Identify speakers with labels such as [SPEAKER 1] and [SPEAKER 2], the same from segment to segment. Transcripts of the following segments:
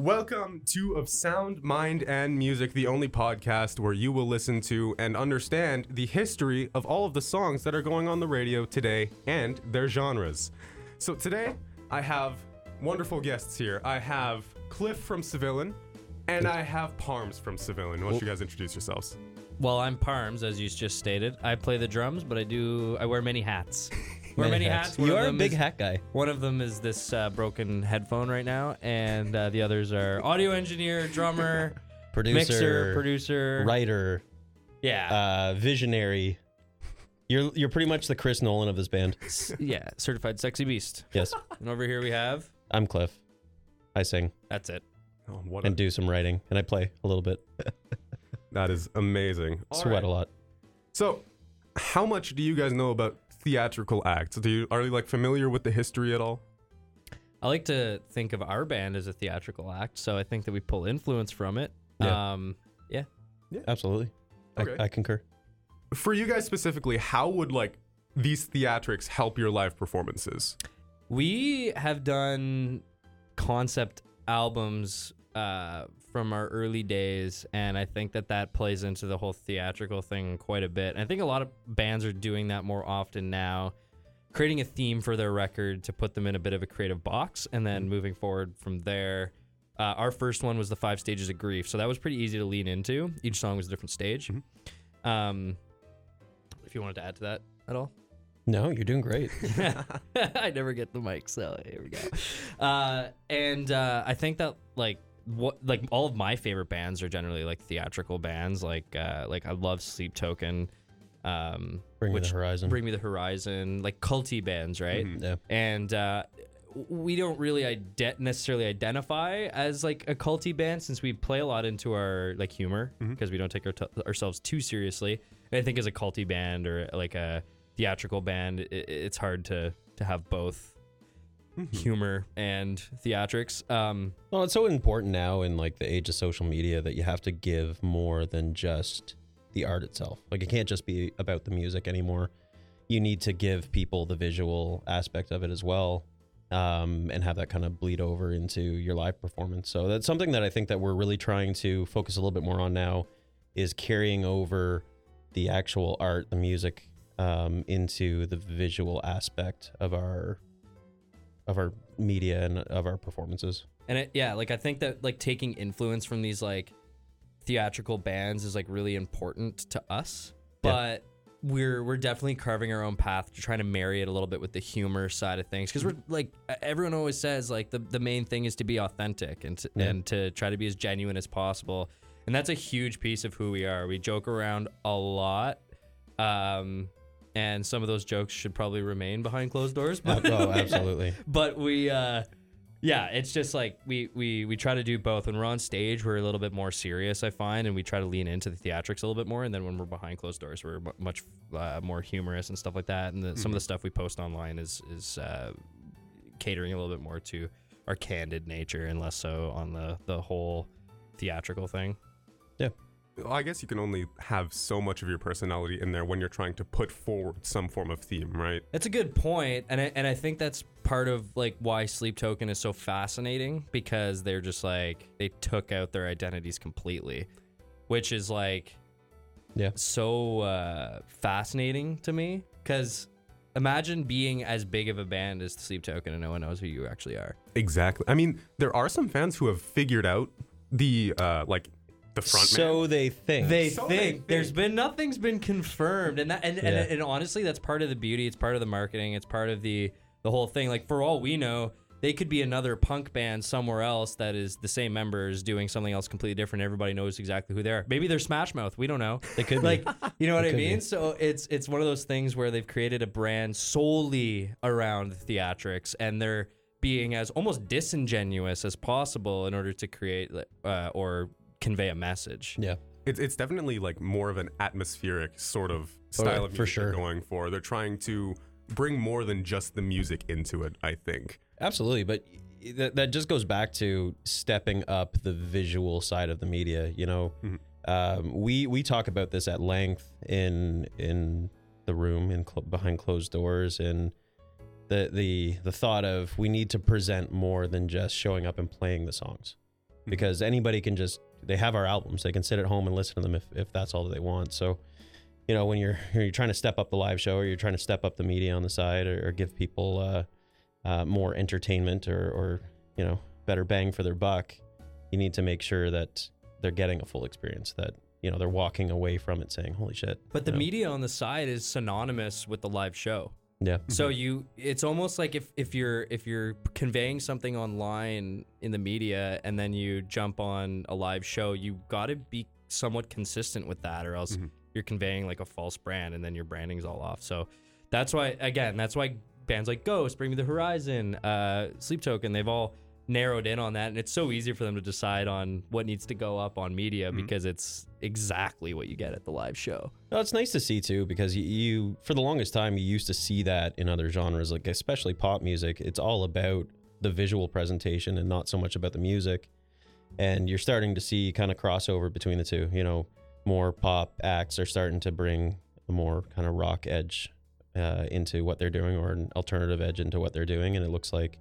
[SPEAKER 1] Welcome to Of Sound, Mind, and Music, the only podcast where you will listen to and understand the history of all of the songs that are going on the radio today and their genres. So today, I have wonderful guests here. I have Cliff from Cevilain, and I have Parms from Cevilain. Why don't you guys introduce yourselves?
[SPEAKER 2] Well, I'm Parms, as you just stated. I play the drums, but I do I wear many hats. wear
[SPEAKER 3] Many
[SPEAKER 2] many
[SPEAKER 3] hats.
[SPEAKER 2] hats. One
[SPEAKER 3] You're a
[SPEAKER 2] them
[SPEAKER 3] big
[SPEAKER 2] is-
[SPEAKER 3] hat guy.
[SPEAKER 2] One of them is this uh, broken headphone right now, and uh, the others are audio engineer, drummer,
[SPEAKER 3] Producer,
[SPEAKER 2] mixer, producer.
[SPEAKER 3] writer,
[SPEAKER 2] Yeah,
[SPEAKER 3] uh, visionary. You're you're pretty much the Chris Nolan of this band.
[SPEAKER 2] S- yeah, certified sexy beast.
[SPEAKER 3] Yes,
[SPEAKER 2] And over here we have.
[SPEAKER 3] I'm Cliff. I sing
[SPEAKER 2] That's it.
[SPEAKER 1] Oh, what a,
[SPEAKER 3] and do some writing, and I play a little bit.
[SPEAKER 1] that is amazing. All
[SPEAKER 3] Sweat
[SPEAKER 1] right.
[SPEAKER 3] a lot.
[SPEAKER 1] So, how much do you guys know about theatrical acts? Do you are you like familiar with the history at all?
[SPEAKER 2] I like to think of our band as a theatrical act, so I think that we pull influence from it.
[SPEAKER 3] Yeah.
[SPEAKER 2] Um, yeah.
[SPEAKER 3] Absolutely.
[SPEAKER 1] Okay.
[SPEAKER 3] I, I concur.
[SPEAKER 1] For you guys specifically, how would like these theatrics help your live performances?
[SPEAKER 2] We have done concept albums uh, from our early days, and I think that that plays into the whole theatrical thing quite a bit. And I think a lot of bands are doing that more often now, creating a theme for their record to put them in a bit of a creative box, and then moving forward from there. Uh, our first one was the five stages of grief, so that was pretty easy to lean into. Each song was a different stage. Um, if you wanted to add to that at all.
[SPEAKER 3] No, you're doing great.
[SPEAKER 2] I never get the mic, so here we go. Uh, and uh, I think that like what like all of my favorite bands are generally like theatrical bands. Like uh, like I love Sleep Token. Um,
[SPEAKER 3] Bring me the horizon.
[SPEAKER 2] Bring Me the Horizon, like culty bands, right?
[SPEAKER 1] Mhm.
[SPEAKER 3] yeah.
[SPEAKER 2] And uh, we don't really ide- necessarily identify as like a culty band since we play a lot into our like humor because we don't take our ourselves too seriously. And I think as a culty band or like a theatrical band, i it's hard to to have both humor and theatrics. Um,
[SPEAKER 3] Well, it's so important now in like the age of social media that you have to give more than just the art itself. Like it can't just be about the music anymore. You need to give people the visual aspect of it as well, um, and have that kind of bleed over into your live performance. So that's something that I think that we're really trying to focus a little bit more on now, is carrying over the actual art, the music, um, into the visual aspect of our of our media and of our performances.
[SPEAKER 2] and it, yeah, like I think that like taking influence from these like theatrical bands is like really important to us,
[SPEAKER 3] Yeah.
[SPEAKER 2] but we're we're definitely carving our own path to trying to marry it a little bit with the humor side of things because we're like everyone always says like the, the main thing is to be authentic and to,
[SPEAKER 3] Yeah.
[SPEAKER 2] and to try to be as genuine as possible and that's a huge piece of who we are we joke around a lot um and some of those jokes should probably remain behind closed doors but
[SPEAKER 3] oh, absolutely.
[SPEAKER 2] but we uh yeah it's just like we we we try to do both. When we're on stage we're a little bit more serious i find and we try to lean into the theatrics a little bit more. And then when we're behind closed doors we're mu- much uh, more humorous and stuff like that. And the, some of the stuff we post online is is uh catering a little bit more to our candid nature and less so on the the whole theatrical thing
[SPEAKER 1] Well, I guess you can only have so much of your personality in there when you're trying to put forward some form of theme, right?
[SPEAKER 2] That's a good point, and I, and I think that's part of like why Sleep Token is so fascinating because they're just like they took out their identities completely, which is like
[SPEAKER 3] Yeah.
[SPEAKER 2] so uh, fascinating to me. Because imagine being as big of a band as Sleep Token and no one knows who you actually are.
[SPEAKER 1] Exactly. I mean, there are some fans who have figured out the uh like the front
[SPEAKER 3] so they think.
[SPEAKER 2] They
[SPEAKER 1] So
[SPEAKER 2] think
[SPEAKER 1] they
[SPEAKER 2] there's
[SPEAKER 1] think.
[SPEAKER 2] been nothing's been confirmed, and that and, and,
[SPEAKER 3] Yeah.
[SPEAKER 2] and honestly, that's part of the beauty. It's part of the marketing. It's part of the the whole thing. Like for all we know, they could be another punk band somewhere else that is the same members doing something else completely different. Everybody knows exactly who they are. Maybe they're Smash Mouth. We don't know.
[SPEAKER 3] They could be.
[SPEAKER 2] like you know what I
[SPEAKER 3] could be.
[SPEAKER 2] mean. So it's it's one of those things where they've created a brand solely around theatrics, and they're being as almost disingenuous as possible in order to create uh, or convey a message.
[SPEAKER 3] yeah.
[SPEAKER 1] It's it's definitely like more of an atmospheric sort of style
[SPEAKER 3] yeah,
[SPEAKER 1] of
[SPEAKER 3] for
[SPEAKER 1] music
[SPEAKER 3] sure.
[SPEAKER 1] they're going for. They're trying to bring more than just the music into it, I think.
[SPEAKER 3] Absolutely, but that, that just goes back to stepping up the visual side of the media. You know, um, we we talk about this at length in in the room in cl- behind closed doors, and the the the thought of we need to present more than just showing up and playing the songs. because anybody can just they have our albums. They can sit at home and listen to them if, if that's all that they want. So, you know, when you're you're trying to step up the live show or you're trying to step up the media on the side or, or give people uh, uh, more entertainment or or you know better bang for their buck, you need to make sure that they're getting a full experience. That you know they're walking away from it saying, "Holy shit!"
[SPEAKER 2] But the
[SPEAKER 3] know?
[SPEAKER 2] media on the side is synonymous with the live show.
[SPEAKER 3] Yeah,
[SPEAKER 2] So you it's almost like if, if you're if you're conveying something online in the media and then you jump on a live show, you got to be somewhat consistent with that or else
[SPEAKER 1] Mhm.
[SPEAKER 2] you're conveying like a false brand and then your branding's all off. So that's why again, that's why bands like Ghost, Bring Me the Horizon, uh, Sleep Token, they've all narrowed in on that and it's so easy for them to decide on what needs to go up on media
[SPEAKER 1] Mhm.
[SPEAKER 2] because it's exactly what you get at the live show.
[SPEAKER 3] No, it's nice to see too because you, you, for the longest time, you used to see that in other genres, like especially pop music. It's all about the visual presentation and not so much about the music. And you're starting to see kind of crossover between the two. You know, more pop acts are starting to bring a more kind of rock edge uh, into what they're doing, or an alternative edge into what they're doing. And it looks like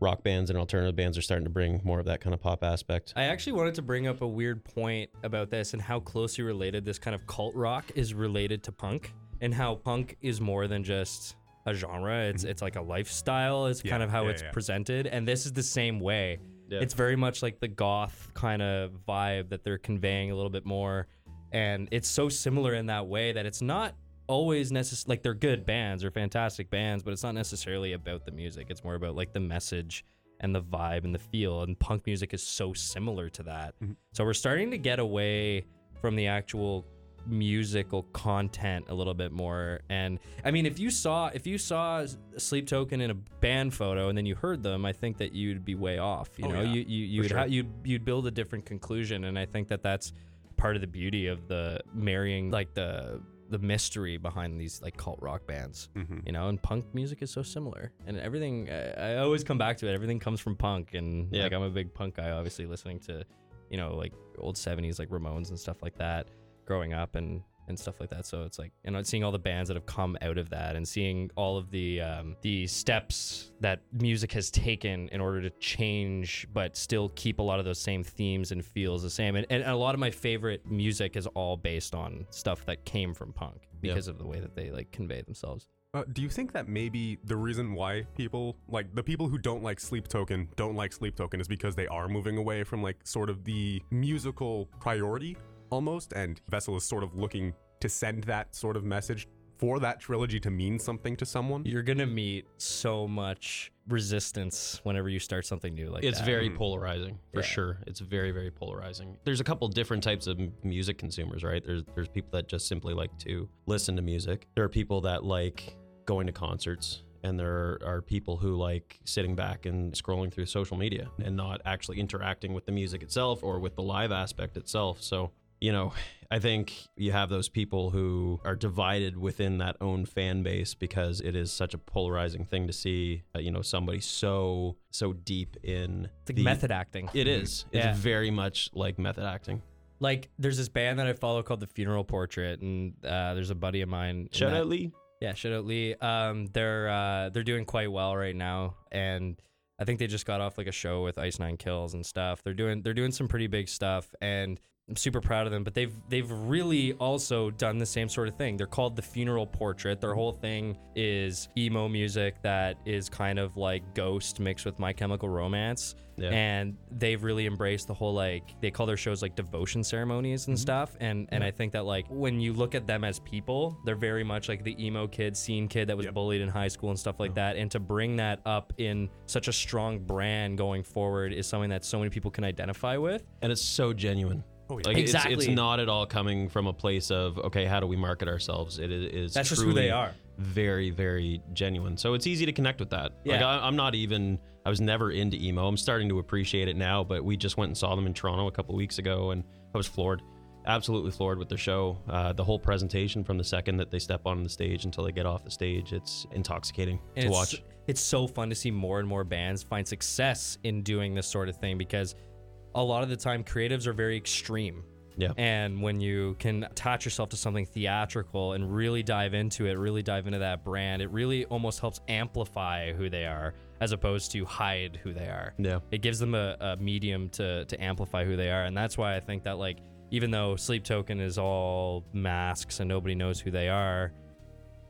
[SPEAKER 3] rock bands and alternative bands are starting to bring more of that kind of pop aspect.
[SPEAKER 2] I actually wanted to bring up a weird point about this and how closely related this kind of cult rock is related to punk and how punk is more than just a genre. It's mm-hmm. it's like a lifestyle. It's
[SPEAKER 1] Yeah,
[SPEAKER 2] kind of how
[SPEAKER 1] yeah,
[SPEAKER 2] it's
[SPEAKER 1] yeah.
[SPEAKER 2] presented and this is the same way.
[SPEAKER 3] Yeah.
[SPEAKER 2] It's very much like the goth kind of vibe that they're conveying a little bit more and it's so similar in that way that it's not always necessary like they're good bands or fantastic bands but it's not necessarily about the music it's more about like the message and the vibe and the feel and punk music is so similar to that
[SPEAKER 1] Mhm.
[SPEAKER 2] so we're starting to get away from the actual musical content a little bit more and i mean if you saw if you saw sleep token in a band photo and then you heard them i think that you'd be way off you
[SPEAKER 1] Oh,
[SPEAKER 2] know
[SPEAKER 1] yeah,
[SPEAKER 2] you you you'd,
[SPEAKER 1] sure.
[SPEAKER 2] ha- you'd you'd build a different conclusion and i think that that's part of the beauty of the marrying like the the mystery behind these like cult rock bands
[SPEAKER 1] Mhm.
[SPEAKER 2] you know and punk music is so similar and everything I, I always come back to it everything comes from punk and
[SPEAKER 3] Yeah.
[SPEAKER 2] like i'm a big punk guy obviously listening to you know like old 70s like ramones and stuff like that growing up and and stuff like that. So it's like you know seeing all the bands that have come out of that and seeing all of the um, the steps that music has taken in order to change but still keep a lot of those same themes and feels the same. And, and a lot of my favorite music is all based on stuff that came from punk because of the way that they like convey themselves.
[SPEAKER 1] Uh, do you think that maybe the reason why people like the people who don't like Sleep Token don't like Sleep Token is because they are moving away from like sort of the musical priority almost, and Vessel is sort of looking to send that sort of message for that trilogy to mean something to someone?
[SPEAKER 2] you're gonna meet so much resistance whenever you start something new like
[SPEAKER 3] it's
[SPEAKER 2] that.
[SPEAKER 3] very
[SPEAKER 1] Mhm.
[SPEAKER 3] polarizing for
[SPEAKER 2] Yeah.
[SPEAKER 3] sure it's very very polarizing there's a couple different types of music consumers right there's there's people that just simply like to listen to music there are people that like going to concerts and there are people who like sitting back and scrolling through social media and not actually interacting with the music itself or with the live aspect itself so you know i think you have those people who are divided within that own fan base because it is such a polarizing thing to see uh, you know somebody so so deep in
[SPEAKER 2] it's like
[SPEAKER 3] the-
[SPEAKER 2] method acting
[SPEAKER 3] it is it's
[SPEAKER 2] Yeah.
[SPEAKER 3] very much like method acting
[SPEAKER 2] like there's this band that I follow called the Funeral Portrait, and uh, there's a buddy of mine.
[SPEAKER 3] shout
[SPEAKER 2] that-
[SPEAKER 3] out lee
[SPEAKER 2] Yeah, shout out Lee. Um, they're uh, they're doing quite well right now, and I think they just got off like a show with Ice Nine Kills and stuff. They're doing they're doing some pretty big stuff, and I'm super proud of them. But they've they've really also done the same sort of thing. They're called the Funeral Portrait. Their whole thing is emo music that is kind of like Ghost mixed with My Chemical Romance
[SPEAKER 3] yeah
[SPEAKER 2] and they've really embraced the whole like they call their shows like devotion ceremonies and mm-hmm. stuff and and i think that like when you look at them as people they're very much like the emo kid scene kid that was
[SPEAKER 1] Yep.
[SPEAKER 2] bullied in high school and stuff like oh. that and to bring that up in such a strong brand going forward is something that so many people can identify with
[SPEAKER 3] and it's so genuine
[SPEAKER 1] Oh, yeah.
[SPEAKER 3] like it's, it's
[SPEAKER 2] Exactly.
[SPEAKER 3] not at all coming from a place of okay how do we market ourselves? It is, is
[SPEAKER 2] that's just who they
[SPEAKER 3] truly
[SPEAKER 2] are.
[SPEAKER 3] very very genuine. So it's easy to connect with that. Like
[SPEAKER 2] Yeah.
[SPEAKER 3] I, i'm not even i was never into emo. I'm starting to appreciate it now but we just went and saw them in toronto a couple weeks ago and i was floored absolutely floored with their show. Uh, the whole presentation from the second that they step on the stage until they get off the stage it's intoxicating
[SPEAKER 2] And
[SPEAKER 3] to
[SPEAKER 2] it's,
[SPEAKER 3] watch.
[SPEAKER 2] It's so fun to see more and more bands find success in doing this sort of thing because a lot of the time creatives are very extreme.
[SPEAKER 3] Yeah.
[SPEAKER 2] And when you can attach yourself to something theatrical and really dive into it, really dive into that brand, it really almost helps amplify who they are as opposed to hide who they are.
[SPEAKER 3] Yeah.
[SPEAKER 2] It gives them a, a medium to to amplify who they are. And that's why I think that like even though Sleep Token is all masks and nobody knows who they are,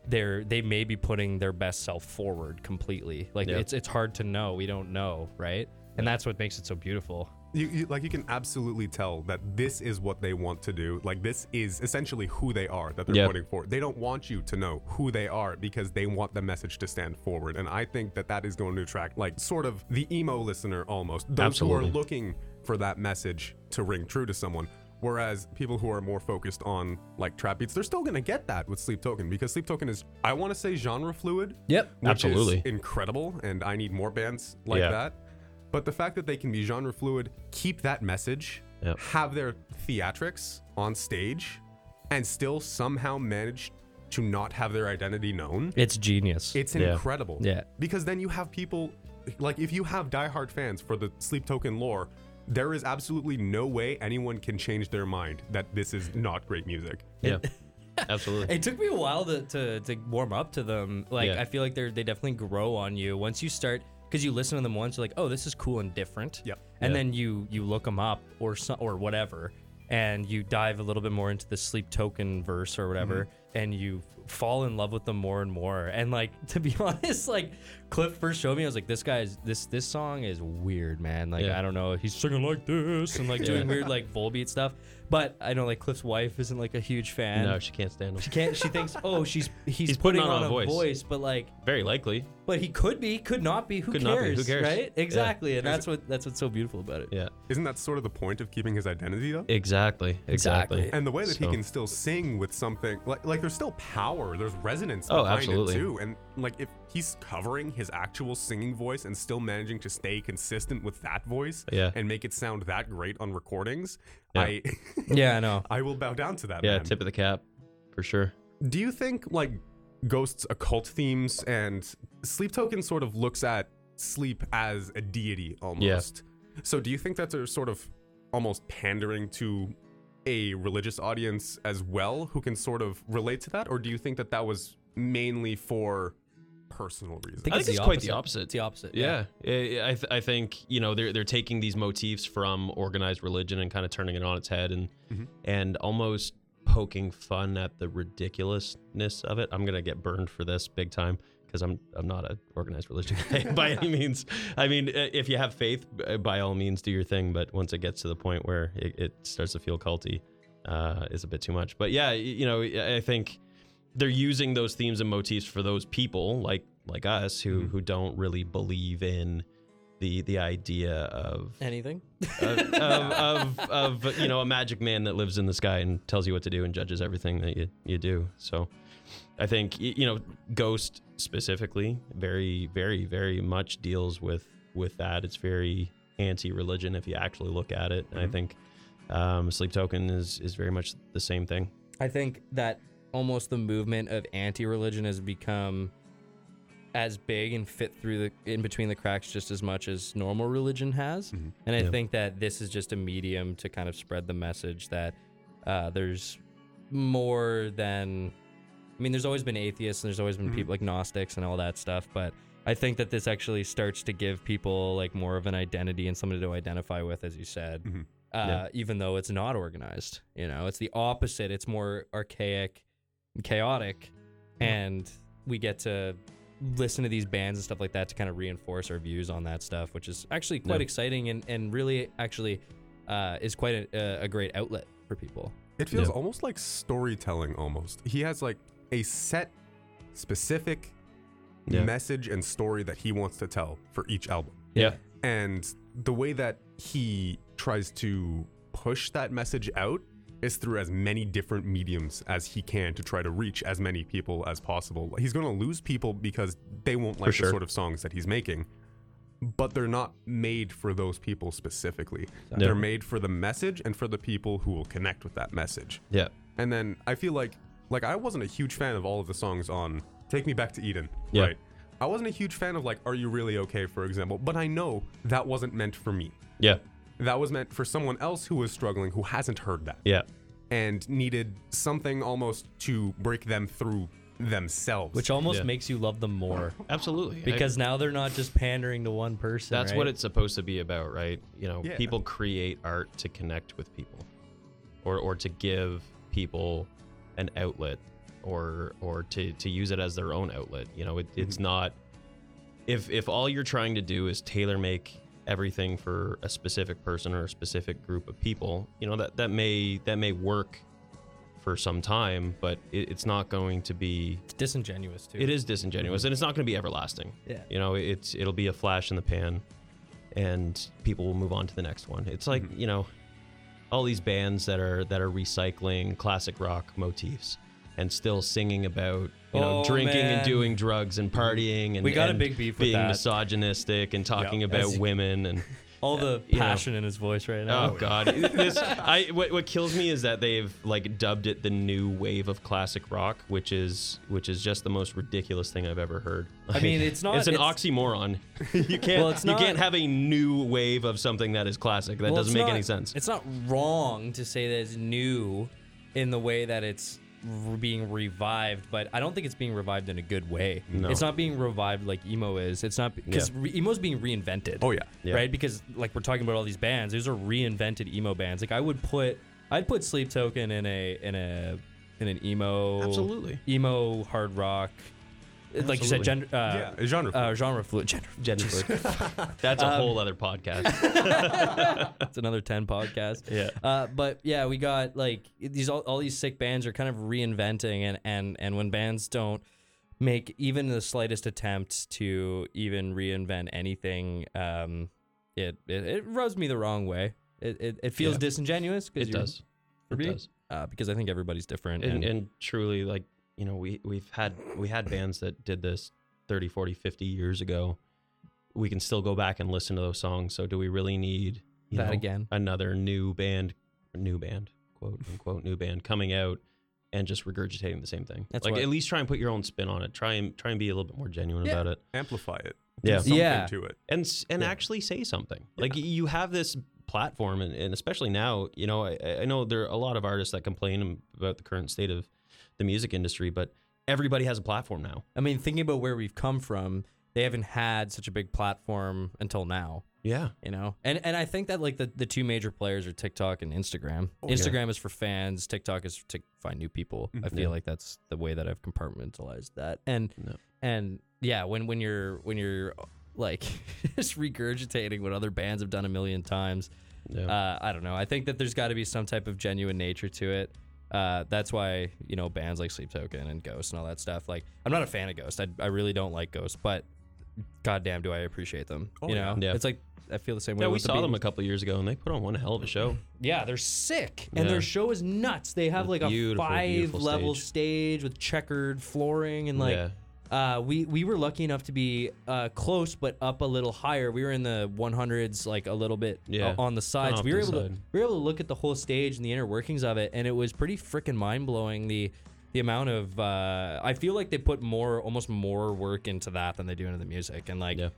[SPEAKER 2] they're they may be putting their best self forward completely. Like
[SPEAKER 3] Yeah.
[SPEAKER 2] it's it's hard to know. We don't know, right? And that's what makes it so beautiful.
[SPEAKER 1] You, you like you can absolutely tell that this is what they want to do. Like this is essentially who they are that they're
[SPEAKER 3] Yeah.
[SPEAKER 1] putting forward. They don't want you to know who they are because they want the message to stand forward. And I think that that is going to attract like sort of the emo listener almost. Those
[SPEAKER 3] Absolutely.
[SPEAKER 1] who are looking for that message to ring true to someone. Whereas people who are more focused on like trap beats, they're still gonna get that with Sleep Token because Sleep Token is, I want to say, genre fluid.
[SPEAKER 2] Yep.
[SPEAKER 3] Absolutely.
[SPEAKER 1] incredible, and I need more bands like
[SPEAKER 3] Yeah.
[SPEAKER 1] that. But the fact that they can be genre fluid, keep that message,
[SPEAKER 3] Yep.
[SPEAKER 1] have their theatrics on stage, and still somehow manage to not have their identity known,
[SPEAKER 2] It's genius.
[SPEAKER 1] it's
[SPEAKER 3] Yeah.
[SPEAKER 1] incredible.
[SPEAKER 2] Yeah.
[SPEAKER 1] Because then you have people, like, if you have diehard fans for the Sleep Token lore, there is absolutely no way anyone can change their mind that this is not great music.
[SPEAKER 3] Yeah. Absolutely.
[SPEAKER 2] It took me a while to, to, to warm up to them. Like
[SPEAKER 3] Yeah.
[SPEAKER 2] I feel like they're they definitely grow on you once you start because you listen to them once. You're like, oh, this is cool and different.
[SPEAKER 1] Yep.
[SPEAKER 2] And
[SPEAKER 3] Yeah.
[SPEAKER 2] then you you look them up or so, or whatever, and you dive a little bit more into the sleep token verse or whatever, mm-hmm. and you fall in love with them more and more. And like to be honest, like Cliff first showed me, I was like, this guy's this this song is weird, man. Like
[SPEAKER 3] Yeah.
[SPEAKER 2] I don't know, he's singing like this and like doing weird like Volbeat stuff. But I know like Cliff's wife isn't like a huge fan.
[SPEAKER 3] no, she can't stand him.
[SPEAKER 2] She can't. She thinks, oh, she's he's,
[SPEAKER 3] He's
[SPEAKER 2] putting,
[SPEAKER 3] putting
[SPEAKER 2] on,
[SPEAKER 3] on
[SPEAKER 2] a
[SPEAKER 3] a
[SPEAKER 2] voice.
[SPEAKER 3] voice.
[SPEAKER 2] but like,
[SPEAKER 3] Very likely.
[SPEAKER 2] but he could be, could not be. Who
[SPEAKER 3] Could
[SPEAKER 2] cares?
[SPEAKER 3] not be, who cares?
[SPEAKER 2] Right?
[SPEAKER 3] Yeah.
[SPEAKER 2] Exactly, and that's what that's what's so beautiful about it.
[SPEAKER 3] Yeah.
[SPEAKER 1] Isn't that sort of the point of keeping his identity, though?
[SPEAKER 3] Exactly. Exactly.
[SPEAKER 2] Exactly.
[SPEAKER 1] And the way that he can still sing with something like like there's still power, there's resonance
[SPEAKER 3] Oh,
[SPEAKER 1] behind
[SPEAKER 3] absolutely.
[SPEAKER 1] it too. And like if he's covering his actual singing voice and still managing to stay consistent with that voice
[SPEAKER 3] Yeah.
[SPEAKER 1] and make it sound that great on recordings,
[SPEAKER 3] Yeah.
[SPEAKER 1] I
[SPEAKER 2] Yeah, I know.
[SPEAKER 1] I will bow down to that.
[SPEAKER 3] Yeah.
[SPEAKER 1] man.
[SPEAKER 3] Tip of the cap, for sure.
[SPEAKER 1] Do you think like Ghost's occult themes and Sleep Token sort of looks at sleep as a deity almost? So do you think that's a sort of almost pandering to a religious audience as well who can sort of relate to that? Or do you think that that was mainly for personal reasons?
[SPEAKER 3] I think it's quite the opposite.
[SPEAKER 2] It's the opposite.
[SPEAKER 3] Yeah, I, I th- I think you know they're they're taking these motifs from organized religion and kind of turning it on its head and
[SPEAKER 1] Mhm.
[SPEAKER 3] and almost poking fun at the ridiculousness of it. I'm gonna get burned for this big time because I'm I'm not an organized religion guy by any means. I mean, if you have faith, by all means, do your thing. But once it gets to the point where it, it starts to feel culty, uh, is a bit too much. But yeah, you know, I I think they're using those themes and motifs for those people like like us who
[SPEAKER 1] Mhm.
[SPEAKER 3] who don't really believe in the the idea of
[SPEAKER 2] Anything?
[SPEAKER 3] of, of, of, of you know a magic man that lives in the sky and tells you what to do and judges everything that you, you do so i think you know ghost specifically very very very much deals with with that it's very anti-religion if you actually look at it and i
[SPEAKER 1] Mhm.
[SPEAKER 3] think um, sleep token is is very much the same thing
[SPEAKER 2] I think that almost the movement of anti-religion has become as big and fit through the in between the cracks just as much as normal religion has.
[SPEAKER 1] Mhm.
[SPEAKER 2] And I
[SPEAKER 3] Yeah.
[SPEAKER 2] think that this is just a medium to kind of spread the message that uh, there's more than. I mean, there's always been atheists and there's always been
[SPEAKER 1] Mhm.
[SPEAKER 2] people like Gnostics and all that stuff, but I think that this actually starts to give people like more of an identity and somebody to identify with, as you said.
[SPEAKER 1] Mhm.
[SPEAKER 2] Uh,
[SPEAKER 3] Yeah.
[SPEAKER 2] Even though it's not organized, you know, it's the opposite. It's more archaic, chaotic, and we get to listen to these bands and stuff like that to kind of reinforce our views on that stuff, which is actually quite
[SPEAKER 3] Yeah.
[SPEAKER 2] exciting and, and really actually uh, is quite a, a great outlet for people.
[SPEAKER 1] It feels
[SPEAKER 3] Yeah.
[SPEAKER 1] almost like storytelling almost. He has like a set specific
[SPEAKER 3] Yeah.
[SPEAKER 1] message and story that he wants to tell for each album.
[SPEAKER 3] yeah
[SPEAKER 1] And the way that he tries to push that message out is through as many different mediums as he can to try to reach as many people as possible. He's going to lose people because they won't like the
[SPEAKER 3] sure.
[SPEAKER 1] sort of songs that he's making, but they're not made for those people specifically. They're made for the message and for the people who will connect with that message.
[SPEAKER 3] yeah
[SPEAKER 1] And then I feel like like I wasn't a huge fan of all of the songs on Take Me Back to Eden.
[SPEAKER 3] Yeah.
[SPEAKER 1] Right. I wasn't a huge fan of like Are You Really Okay, for example, but I know that wasn't meant for me.
[SPEAKER 3] yeah
[SPEAKER 1] that was meant for someone else who was struggling, who hasn't heard that,
[SPEAKER 4] Yeah.
[SPEAKER 1] and needed something almost to break them through themselves.
[SPEAKER 2] Which almost
[SPEAKER 4] Yeah.
[SPEAKER 2] makes you love them more
[SPEAKER 3] Absolutely. I-
[SPEAKER 2] because now they're not just pandering to one person.
[SPEAKER 3] that's
[SPEAKER 2] right?
[SPEAKER 3] what it's supposed to be about, right? You know,
[SPEAKER 1] Yeah.
[SPEAKER 3] people create art to connect with people, or or to give people an outlet, or or to to use it as their own outlet. You know, it, it's mm-hmm. not if if all you're trying to do is tailor make everything for a specific person or a specific group of people. You know that that may that may work for some time, but it, it's not going to be
[SPEAKER 2] It's disingenuous too.
[SPEAKER 3] it is disingenuous mm-hmm. and it's not going to be everlasting
[SPEAKER 2] Yeah.
[SPEAKER 3] you know it's it'll be a flash in the pan and people will move on to the next one it's like mm-hmm. you know all these bands that are that are recycling classic rock motifs and still singing about you know
[SPEAKER 2] Oh,
[SPEAKER 3] drinking and doing drugs and partying and
[SPEAKER 2] We got a big beef with
[SPEAKER 3] being
[SPEAKER 2] that.
[SPEAKER 3] misogynistic and talking
[SPEAKER 1] Yeah.
[SPEAKER 3] about women and
[SPEAKER 2] All the
[SPEAKER 3] you know.
[SPEAKER 2] passion in his voice right now.
[SPEAKER 3] Oh God! This, I what, what kills me is that they've like dubbed it the new wave of classic rock, which is which is just the most ridiculous thing I've ever heard.
[SPEAKER 2] I mean, it's not-
[SPEAKER 3] It's an
[SPEAKER 2] it's-
[SPEAKER 3] oxymoron. you can't.
[SPEAKER 2] Well, it's
[SPEAKER 3] you can't have a new wave of something that is classic. That
[SPEAKER 2] Well,
[SPEAKER 3] doesn't make
[SPEAKER 2] not-
[SPEAKER 3] any sense.
[SPEAKER 2] It's not wrong to say that it's new in the way that it's being revived, but I don't think it's being revived in a good way.
[SPEAKER 3] No.
[SPEAKER 2] It's not being revived like emo is. It's not because re- emo's being reinvented.
[SPEAKER 1] oh yeah,
[SPEAKER 3] Yeah.
[SPEAKER 2] right? Because like we're talking about all these bands, these are reinvented emo bands. Like I would put, I'd put Sleep Token in a in a in an emo
[SPEAKER 3] Absolutely.
[SPEAKER 2] emo hard rock. Like you said,
[SPEAKER 3] Absolutely.
[SPEAKER 2] gen- uh,
[SPEAKER 1] yeah, genre.
[SPEAKER 2] uh, genre fluid. Genre,
[SPEAKER 3] Jennifer. That's a
[SPEAKER 2] Um,
[SPEAKER 3] whole other podcast.
[SPEAKER 2] It's another 10 podcast.
[SPEAKER 3] Yeah.
[SPEAKER 2] Uh, but yeah, we got like these all, all these sick bands are kind of reinventing and and and when bands don't make even the slightest attempt to even reinvent anything, um, it it, it rubs me the wrong way. It it, it feels
[SPEAKER 3] Yeah.
[SPEAKER 2] disingenuous because
[SPEAKER 3] it does.
[SPEAKER 2] for
[SPEAKER 3] It
[SPEAKER 2] me,
[SPEAKER 3] does.
[SPEAKER 2] uh, because I think everybody's different.
[SPEAKER 3] and, and truly like you know we we've had we had bands that did this 30 40 50 years ago we can still go back and listen to those songs so do we really need you
[SPEAKER 2] That
[SPEAKER 3] know,
[SPEAKER 2] again.
[SPEAKER 3] another new band new band quote unquote new band coming out and just regurgitating the same thing
[SPEAKER 2] That's
[SPEAKER 3] like
[SPEAKER 2] what-
[SPEAKER 3] at least try and put your own spin on it try and try and be a little bit more genuine
[SPEAKER 2] Yeah.
[SPEAKER 3] about it
[SPEAKER 1] Amplify it.
[SPEAKER 3] Yeah.
[SPEAKER 1] Do something
[SPEAKER 2] Yeah.
[SPEAKER 1] to it.
[SPEAKER 3] and and
[SPEAKER 2] Yeah.
[SPEAKER 3] actually say something. Like you have this platform, and, and especially now, you know, I, I know there are a lot of artists that complain about the current state of the music industry, but everybody has a platform now.
[SPEAKER 2] I mean, thinking about where we've come from, they haven't had such a big platform until now.
[SPEAKER 3] Yeah,
[SPEAKER 2] you know and and i think that like the, the two major players are tiktok and instagram instagram is for fans tiktok is to find new people i feel
[SPEAKER 3] Yeah.
[SPEAKER 2] like that's the way that i've compartmentalized that and
[SPEAKER 3] No.
[SPEAKER 2] and yeah when when you're when you're like just regurgitating what other bands have done a million times
[SPEAKER 3] yeah.
[SPEAKER 2] uh, i don't know i think that there's got to be some type of genuine nature to it uh, that's why you know bands like Sleep Token and Ghost and all that stuff. Like, I'm not a fan of Ghost. I, I really don't like Ghost, but goddamn, do I appreciate them?
[SPEAKER 1] Oh,
[SPEAKER 2] you
[SPEAKER 1] yeah.
[SPEAKER 2] know,
[SPEAKER 3] Yeah.
[SPEAKER 2] it's like I feel the same way.
[SPEAKER 3] yeah, we
[SPEAKER 2] with the
[SPEAKER 3] saw them a couple of years ago, and they put on one hell of a show.
[SPEAKER 2] Yeah, they're sick, and
[SPEAKER 3] Yeah.
[SPEAKER 2] their show is nuts. They have
[SPEAKER 3] A
[SPEAKER 2] like a
[SPEAKER 3] beautiful,
[SPEAKER 2] five
[SPEAKER 3] beautiful
[SPEAKER 2] level
[SPEAKER 3] stage.
[SPEAKER 2] stage. with checkered flooring, and like
[SPEAKER 3] yeah,
[SPEAKER 2] uh, we we were lucky enough to be uh, close, but up a little higher. We were in the 100s, like a little bit
[SPEAKER 3] Yeah.
[SPEAKER 2] o- on the sides.
[SPEAKER 3] off
[SPEAKER 2] We were able
[SPEAKER 3] the
[SPEAKER 2] to we were able to look at the whole stage and the inner workings of it, and it was pretty freaking mind blowing. The the amount of uh, I feel like they put more, almost more work into that than they do into the music, and like,
[SPEAKER 3] yeah.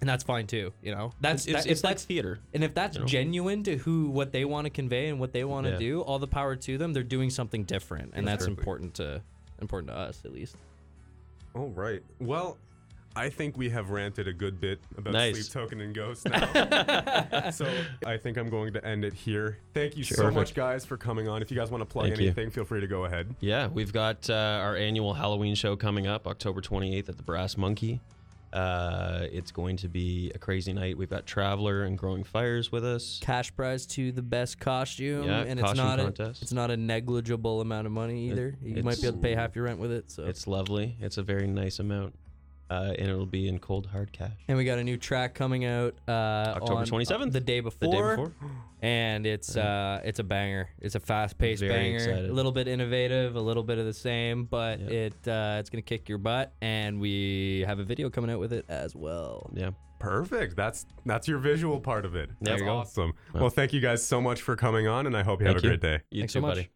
[SPEAKER 2] and that's fine too. You know, that's
[SPEAKER 3] It's,
[SPEAKER 2] that,
[SPEAKER 3] it's,
[SPEAKER 2] if
[SPEAKER 3] it's like
[SPEAKER 2] that's
[SPEAKER 3] theater.
[SPEAKER 2] and if that's genuine to who what they want to convey and what they want to
[SPEAKER 3] Yeah.
[SPEAKER 2] do, all the power to them. They're doing something different, and that's important to important to us at least.
[SPEAKER 1] All right. Well, I think we have ranted a good bit about
[SPEAKER 3] Nice.
[SPEAKER 1] Sleep Token and Ghost now. so I think I'm going to end it here. Thank you so much, guys, for coming on. If you guys want to plug
[SPEAKER 3] Thank you.
[SPEAKER 1] anything, feel free to go ahead.
[SPEAKER 3] Yeah, we've got uh, our annual Halloween show coming up October 28th at the Brass Monkey. Uh, it's going to be a crazy night. We've got Traveler and Growing Fires with us.
[SPEAKER 2] Cash prize to the best costume,
[SPEAKER 3] Yeah,
[SPEAKER 2] and it's
[SPEAKER 3] costume
[SPEAKER 2] not a,
[SPEAKER 3] contest.
[SPEAKER 2] it's not a negligible amount of money either. you might be able to pay half your rent with it. So
[SPEAKER 3] It's lovely. It's a very nice amount. Uh, and it'll be in cold hard cash.
[SPEAKER 2] and we got a new track coming out uh,
[SPEAKER 3] October
[SPEAKER 2] on,
[SPEAKER 3] 27th,
[SPEAKER 2] the day
[SPEAKER 3] The
[SPEAKER 2] before.
[SPEAKER 3] day before.
[SPEAKER 2] and it's uh it's a banger. It's a fast paced
[SPEAKER 3] Very
[SPEAKER 2] banger,
[SPEAKER 3] excited.
[SPEAKER 2] a little bit innovative, a little bit of the same, but
[SPEAKER 3] Yep.
[SPEAKER 2] it uh, it's gonna kick your butt. And we have a video coming out with it as well.
[SPEAKER 3] Yeah.
[SPEAKER 1] Perfect. That's that's your visual part of it. That's
[SPEAKER 3] you go.
[SPEAKER 1] awesome.
[SPEAKER 3] Well-
[SPEAKER 1] Well, thank you guys so much for coming on, and I hope you have a
[SPEAKER 3] you.
[SPEAKER 1] great day.
[SPEAKER 3] You
[SPEAKER 2] Thanks
[SPEAKER 3] too,
[SPEAKER 2] so much.
[SPEAKER 3] buddy.